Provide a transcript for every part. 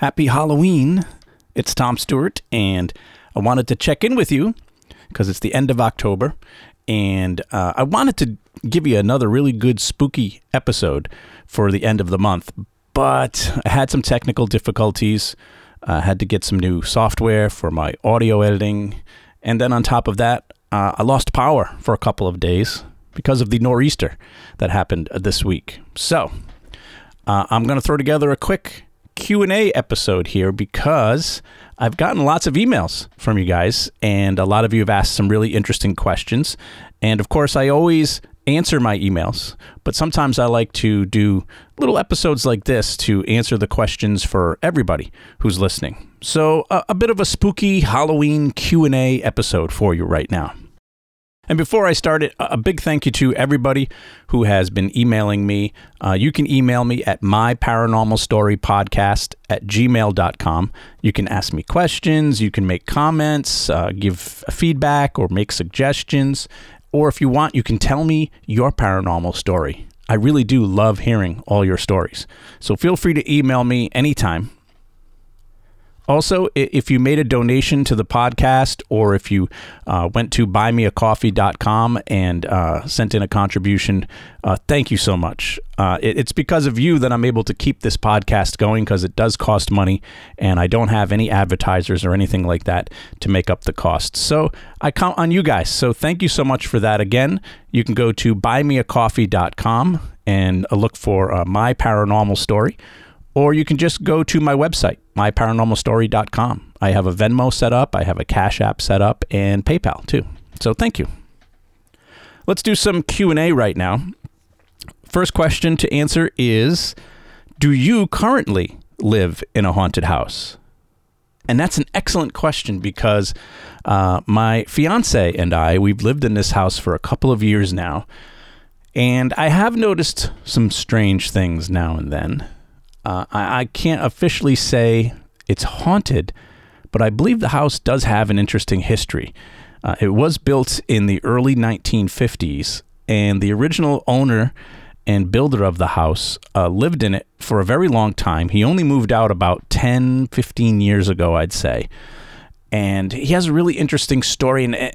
Happy Halloween. It's Tom Stewart, and I wanted to check in with you because it's the end of October, and uh, I wanted to give you another really good spooky episode for the end of the month, but I had some technical difficulties. I had to get some new software for my audio editing, and then on top of that, uh, I lost power for a couple of days because of the nor'easter that happened this week. So uh, I'm going to throw together a quick Q&A episode here because I've gotten lots of emails from you guys and a lot of you have asked some really interesting questions. And of course, I always answer my emails, but sometimes I like to do little episodes like this to answer the questions for everybody who's listening. So, a, a bit of a spooky Halloween Q&A episode for you right now. And before I start it, a big thank you to everybody who has been emailing me. Uh, you can email me at myparanormalstorypodcast at gmail.com. You can ask me questions, you can make comments, uh, give feedback, or make suggestions. Or if you want, you can tell me your paranormal story. I really do love hearing all your stories. So feel free to email me anytime. Also, if you made a donation to the podcast or if you uh, went to buymeacoffee.com and uh, sent in a contribution, uh, thank you so much. Uh, it, it's because of you that I'm able to keep this podcast going because it does cost money and I don't have any advertisers or anything like that to make up the cost. So I count on you guys. So thank you so much for that. Again, you can go to buymeacoffee.com and uh, look for uh, my paranormal story or you can just go to my website, myparanormalstory.com. I have a Venmo set up, I have a Cash App set up, and PayPal too. So thank you. Let's do some Q&A right now. First question to answer is do you currently live in a haunted house? And that's an excellent question because uh, my fiance and I, we've lived in this house for a couple of years now. And I have noticed some strange things now and then. Uh, I, I can't officially say it's haunted, but I believe the house does have an interesting history. Uh, it was built in the early 1950s, and the original owner and builder of the house uh, lived in it for a very long time. He only moved out about 10, 15 years ago, I'd say. And he has a really interesting story, and,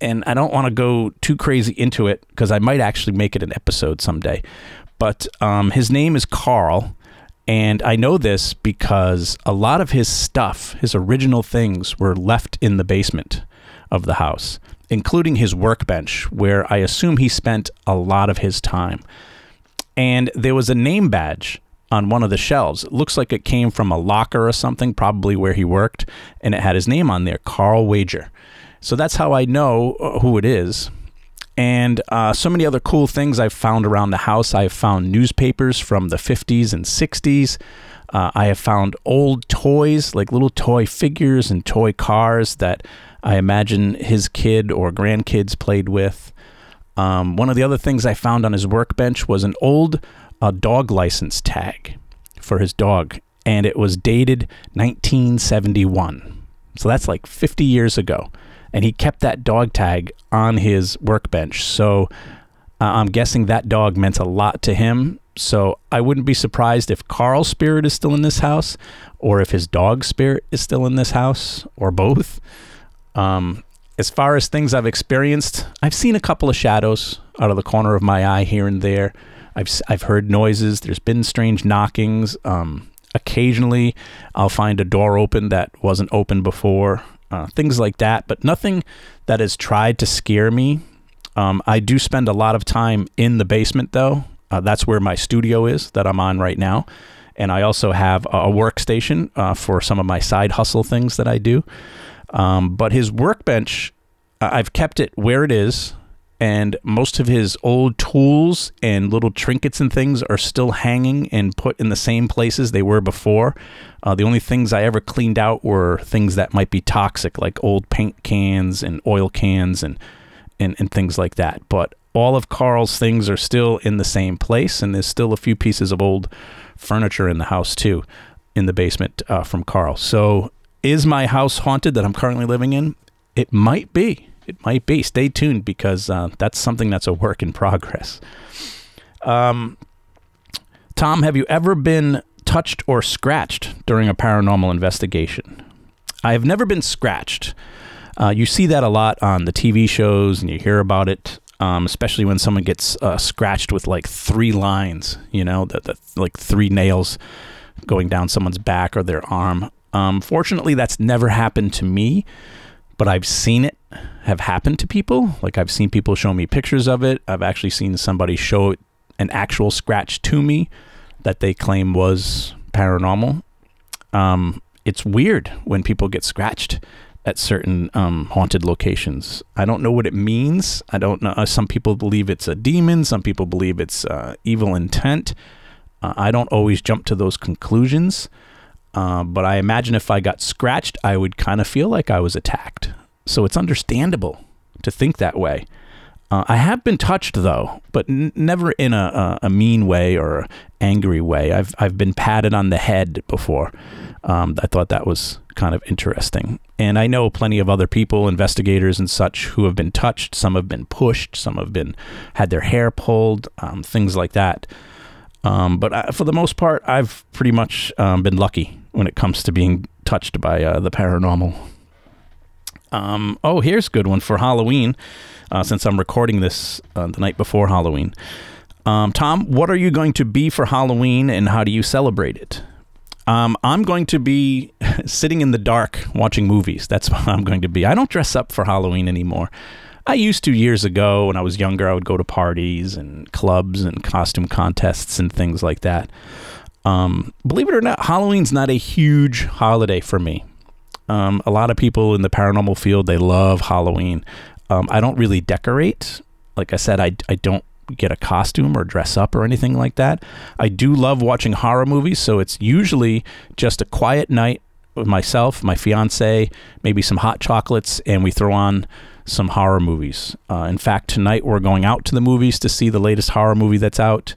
and I don't want to go too crazy into it because I might actually make it an episode someday. But um, his name is Carl, and I know this because a lot of his stuff, his original things, were left in the basement of the house, including his workbench, where I assume he spent a lot of his time. And there was a name badge on one of the shelves. It looks like it came from a locker or something, probably where he worked, and it had his name on there, Carl Wager. So that's how I know uh, who it is and uh, so many other cool things I've found around the house. I've found newspapers from the 50s and 60s. Uh, I have found old toys, like little toy figures and toy cars that I imagine his kid or grandkids played with. Um, one of the other things I found on his workbench was an old uh, dog license tag for his dog, and it was dated 1971. So that's like 50 years ago and he kept that dog tag on his workbench. So uh, I'm guessing that dog meant a lot to him. So I wouldn't be surprised if Carl's spirit is still in this house, or if his dog's spirit is still in this house, or both. Um, as far as things I've experienced, I've seen a couple of shadows out of the corner of my eye here and there. I've I've heard noises. There's been strange knockings. Um, occasionally, I'll find a door open that wasn't open before uh, things like that, but nothing that has tried to scare me. Um, I do spend a lot of time in the basement, though. Uh, that's where my studio is that I'm on right now. And I also have a, workstation uh, for some of my side hustle things that I do. Um, but his workbench, I've kept it where it is and most of his old tools and little trinkets and things are still hanging and put in the same places they were before. Uh, the only things I ever cleaned out were things that might be toxic, like old paint cans and oil cans and, and, and things like that. But all of Carl's things are still in the same place, and there's still a few pieces of old furniture in the house too, in the basement uh, from Carl. So, is my house haunted that I'm currently living in? It might be it might be. Stay tuned because uh, that's something that's a work in progress. Um, Tom, have you ever been touched or scratched during a paranormal investigation? I have never been scratched. Uh, you see that a lot on the TV shows and you hear about it, um, especially when someone gets uh, scratched with like three lines, you know, the, the, like three nails going down someone's back or their arm. Um, fortunately, that's never happened to me, but I've seen it have happened to people. Like I've seen people show me pictures of it. I've actually seen somebody show an actual scratch to me that they claim was paranormal. Um, it's weird when people get scratched at certain um, haunted locations. I don't know what it means. I don't know. Uh, some people believe it's a demon. Some people believe it's uh, evil intent. Uh, I don't always jump to those conclusions. Uh, but I imagine if I got scratched, I would kind of feel like I was attacked. So it's understandable to think that way. Uh, I have been touched though, but n- never in a, a, a, mean way or angry way. I've I've been patted on the head before. Um, I thought that was kind of interesting, and I know plenty of other people, investigators and such, who have been touched. Some have been pushed. Some have been had their hair pulled. Um, things like that. Um, but I, for the most part, I've pretty much um, been lucky when it comes to being touched by uh, the paranormal. Um, oh, here's a good one for Halloween, uh, since I'm recording this uh, the night before Halloween. Um, Tom, what are you going to be for Halloween and how do you celebrate it? Um, I'm going to be sitting in the dark watching movies. That's what I'm going to be. I don't dress up for Halloween anymore. I used to years ago when I was younger. I would go to parties and clubs and costume contests and things like that. Um, believe it or not, Halloween's not a huge holiday for me. Um, a lot of people in the paranormal field they love Halloween. Um, I don't really decorate. Like I said, I I don't get a costume or dress up or anything like that. I do love watching horror movies, so it's usually just a quiet night with myself, my fiance, maybe some hot chocolates, and we throw on some horror movies. Uh, in fact, tonight we're going out to the movies to see the latest horror movie that's out.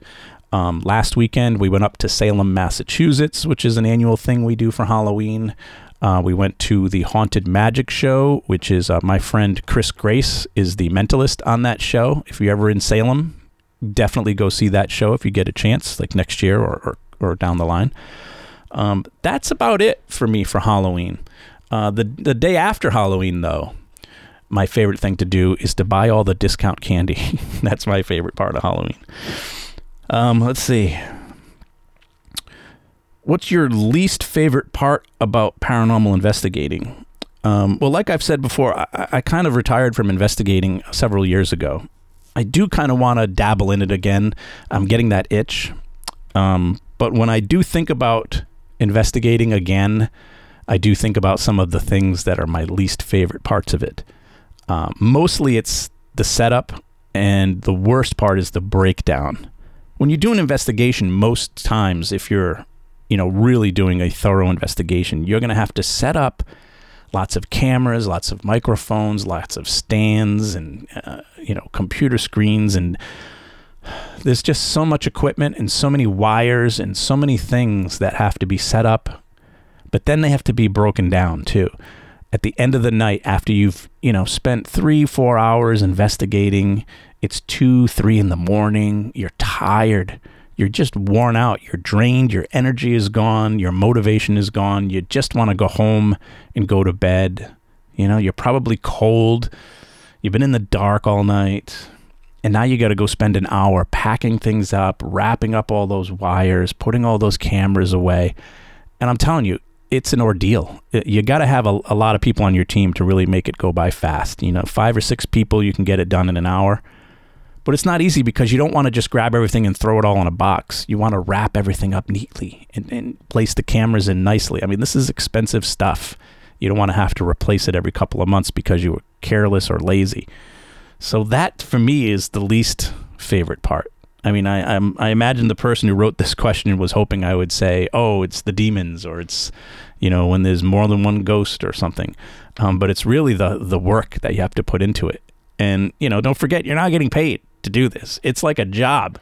Um, last weekend, we went up to Salem, Massachusetts, which is an annual thing we do for Halloween. Uh, we went to the Haunted Magic Show, which is uh, my friend Chris Grace is the mentalist on that show. If you're ever in Salem, definitely go see that show if you get a chance, like next year or, or, or down the line. Um, that's about it for me for Halloween. Uh, the the day after Halloween, though, my favorite thing to do is to buy all the discount candy. That's my favorite part of Halloween. Um, let's see. What's your least favorite part about paranormal investigating? Um, well, like I've said before, I, I, kind of retired from investigating several years ago. I do kind of want to dabble in it again. I'm getting that itch. Um, but when I do think about investigating again, I do think about some of the things that are my least favorite parts of it. Um, mostly it's the setup, and the worst part is the breakdown. When you do an investigation, most times, if you're, you know, really doing a thorough investigation, you're going to have to set up lots of cameras, lots of microphones, lots of stands, and uh, you know, computer screens, and there's just so much equipment and so many wires and so many things that have to be set up, but then they have to be broken down too. At the end of the night after you've you know spent three four hours investigating it's two three in the morning. You're tired. You're just worn out. You're drained. Your energy is gone. Your motivation is gone. You just want to go home and go to bed. You know you're probably cold. You've been in the dark all night. And now you got to go spend an hour packing things up wrapping up all those wires putting all those cameras away. And i'm telling you it's an ordeal. You got to have a, a, lot of people on your team to really make it go by fast. You know, five or six people, you can get it done in an hour. But it's not easy because you don't want to just grab everything and throw it all in a box. You want to wrap everything up neatly and, and place the cameras in nicely. I mean, this is expensive stuff. You don't want to have to replace it every couple of months because you were careless or lazy. So that for me is the least favorite part. I mean, I I'm, i imagine the person who wrote this question was hoping I would say, "Oh, it's the demons," or it's, you know, when there's more than one ghost or something. Um, but it's really the the work that you have to put into it. And you know, don't forget, you're not getting paid to do this. It's like a job,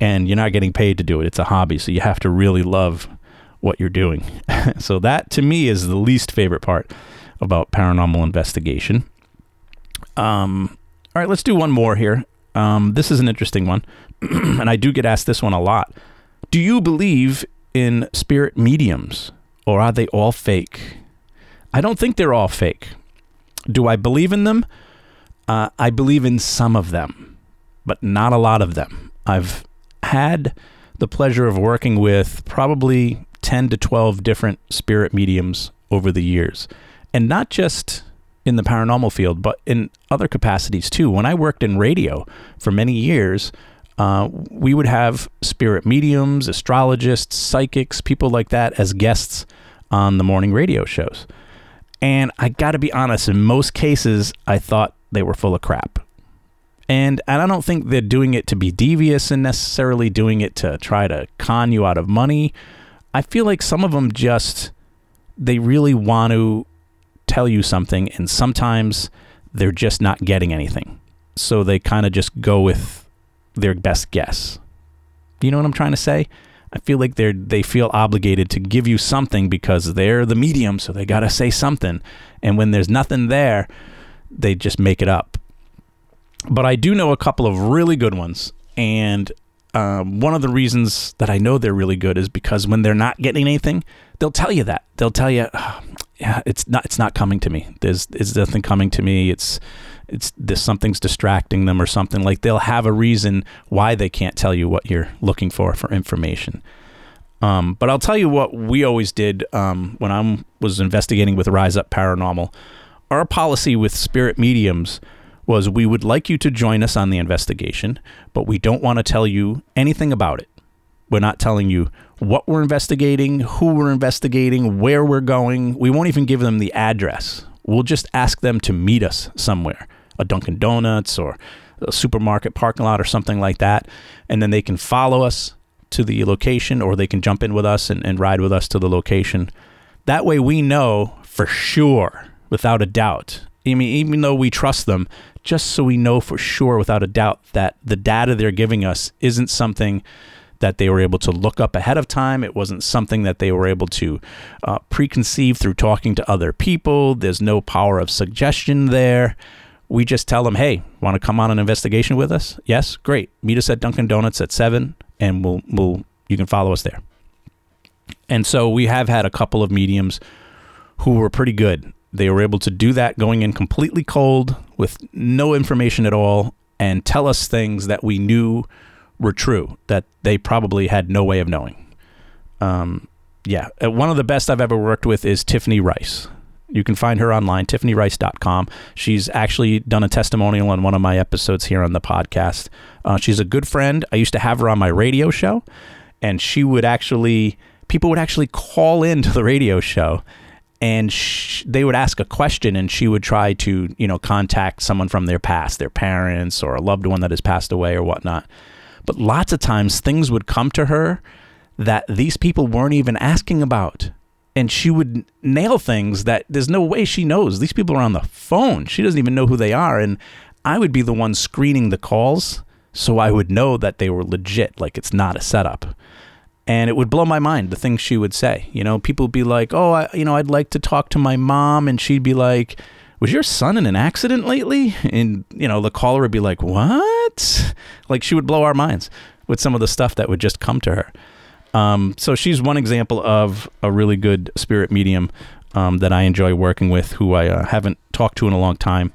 and you're not getting paid to do it. It's a hobby, so you have to really love what you're doing. so that to me is the least favorite part about paranormal investigation. Um, all right, let's do one more here. Um, this is an interesting one, and I do get asked this one a lot. Do you believe in spirit mediums, or are they all fake? I don't think they're all fake. Do I believe in them? Uh, I believe in some of them, but not a lot of them. I've had the pleasure of working with probably 10 to 12 different spirit mediums over the years, and not just in the paranormal field, but in other capacities too. When I worked in radio for many years, uh, we would have spirit mediums, astrologists, psychics, people like that as guests on the morning radio shows. And I got to be honest, in most cases, I thought they were full of crap. And, and I don't think they're doing it to be devious and necessarily doing it to try to con you out of money. I feel like some of them just, they really want to tell you something, and sometimes they're just not getting anything. So they kind of just go with their best guess. You know what I'm trying to say? I feel like they're they feel obligated to give you something because they're the medium, so they got to say something. And when there's nothing there, they just make it up. But I do know a couple of really good ones, and um, one of the reasons that I know they're really good is because when they're not getting anything, they'll tell you that. They'll tell you, oh, "Yeah, it's not. It's not coming to me. There's, there's nothing coming to me. It's, it's this something's distracting them or something. Like they'll have a reason why they can't tell you what you're looking for for information." Um, but I'll tell you what we always did um, when I was investigating with Rise Up Paranormal. Our policy with spirit mediums was we would like you to join us on the investigation, but we don't want to tell you anything about it. We're not telling you what we're investigating, who we're investigating, where we're going. We won't even give them the address. We'll just ask them to meet us somewhere, a Dunkin' Donuts or a supermarket parking lot or something like that. And then they can follow us to the location or they can jump in with us and, and ride with us to the location. That way we know for sure, without a doubt. I mean, even though we trust them, just so we know for sure, without a doubt, that the data they're giving us isn't something that they were able to look up ahead of time. It wasn't something that they were able to uh, preconceive through talking to other people. There's no power of suggestion there. We just tell them, hey, want to come on an investigation with us? Yes, great. Meet us at Dunkin' Donuts at seven, and we'll we'll you can follow us there. And so we have had a couple of mediums who were pretty good. They were able to do that going in completely cold with no information at all and tell us things that we knew were true that they probably had no way of knowing. Um, yeah, uh, one of the best I've ever worked with is Tiffany Rice. You can find her online, tiffanyrice.com. She's actually done a testimonial on one of my episodes here on the podcast. Uh, she's a good friend. I used to have her on my radio show, and she would actually, people would actually call into the radio show and they would ask a question and she would try to you know contact someone from their past their parents or a loved one that has passed away or whatnot. But lots of times things would come to her that these people weren't even asking about. And she would nail things that there's no way she knows. These people are on the phone. She doesn't even know who they are. And i would be the one screening the calls so i would know that they were legit like it's not a setup and it would blow my mind the things she would say. You know, people would be like, "Oh, I, you know, I'd like to talk to my mom," and she'd be like, "Was your son in an accident lately?" And you know, the caller would be like, "What?" Like she would blow our minds with some of the stuff that would just come to her. Um, so she's one example of a really good spirit medium um, that I enjoy working with, who I uh, haven't talked to in a long time.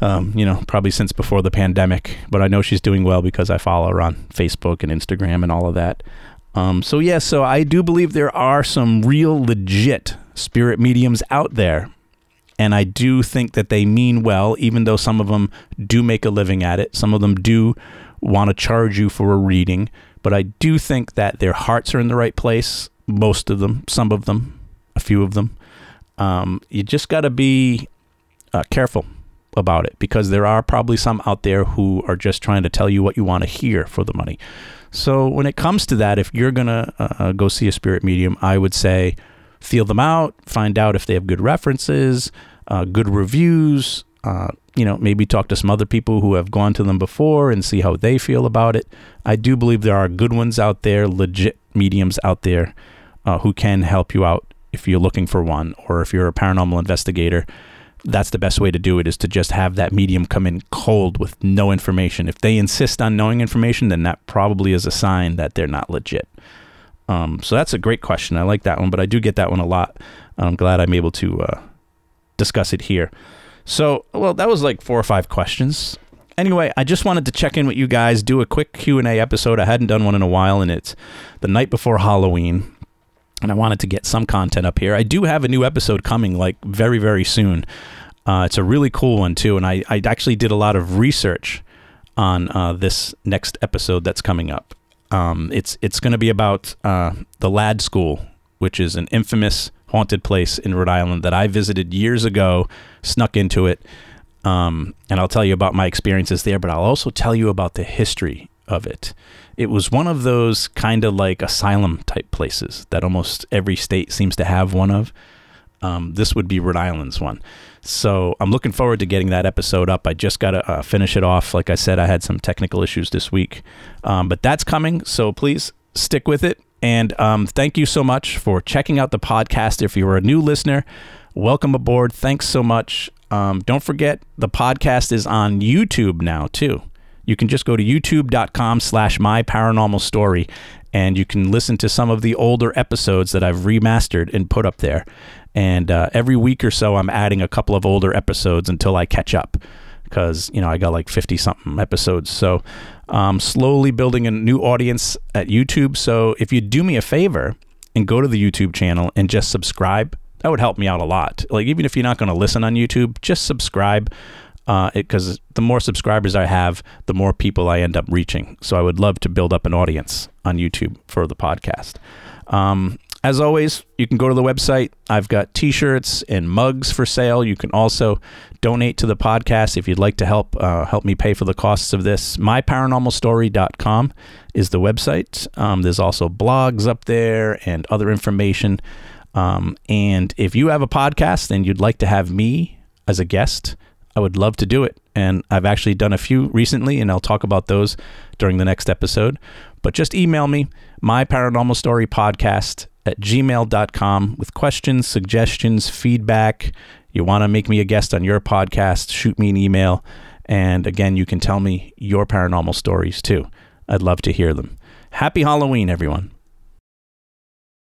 Um, you know, probably since before the pandemic, but I know she's doing well because I follow her on Facebook and Instagram and all of that. Um, so, yes, yeah, so I do believe there are some real legit spirit mediums out there. And I do think that they mean well, even though some of them do make a living at it. Some of them do want to charge you for a reading. But I do think that their hearts are in the right place. Most of them, some of them, a few of them. Um, you just got to be uh, careful about it because there are probably some out there who are just trying to tell you what you want to hear for the money. So when it comes to that, if you're gonna uh, go see a spirit medium, I would say feel them out, find out if they have good references, uh, good reviews. Uh, you know, maybe talk to some other people who have gone to them before and see how they feel about it. I do believe there are good ones out there, legit mediums out there uh, who can help you out if you're looking for one or if you're a paranormal investigator that's the best way to do it is to just have that medium come in cold with no information. If they insist on knowing information, then that probably is a sign that they're not legit. Um, so that's a great question. I like that one, but I do get that one a lot. I'm glad I'm able to uh, discuss it here. So, well, that was like four or five questions. Anyway, I just wanted to check in with you guys, do a quick Q&A episode. I hadn't done one in a while and it's the night before Halloween. And I wanted to get some content up here. I do have a new episode coming like very very soon. Uh, it's a really cool one too, and I, I actually did a lot of research on uh, this next episode that's coming up. Um, it's it's going to be about uh, the Ladd School, which is an infamous haunted place in Rhode Island that I visited years ago, snuck into it, um, and I'll tell you about my experiences there. But I'll also tell you about the history of it. It was one of those kind of like asylum type places that almost every state seems to have one of. Um, this would be Rhode Island's one. So I'm looking forward to getting that episode up. I just got to uh, finish it off. Like I said, I had some technical issues this week, um, but that's coming. So please stick with it. And um, thank you so much for checking out the podcast. If you're a new listener, welcome aboard. Thanks so much. Um, don't forget the podcast is on YouTube now too. You can just go to youtube.com slash my paranormal story and you can listen to some of the older episodes that I've remastered and put up there. And uh, every week or so, I'm adding a couple of older episodes until I catch up because, you know, I got like 50 something episodes. So I'm slowly building a new audience at YouTube. So if you do me a favor and go to the YouTube channel and just subscribe, that would help me out a lot. Like, even if you're not going to listen on YouTube, just subscribe because uh, the more subscribers I have, the more people I end up reaching. So I would love to build up an audience on YouTube for the podcast. Um, as always, you can go to the website. I've got t shirts and mugs for sale. You can also donate to the podcast if you'd like to help uh, help me pay for the costs of this. MyParanormalStory.com is the website. Um, there's also blogs up there and other information. Um, and if you have a podcast and you'd like to have me as a guest, I would love to do it. And I've actually done a few recently, and I'll talk about those during the next episode. But just email me, my paranormal story podcast at gmail.com with questions, suggestions, feedback. You want to make me a guest on your podcast, shoot me an email. And again, you can tell me your paranormal stories too. I'd love to hear them. Happy Halloween, everyone.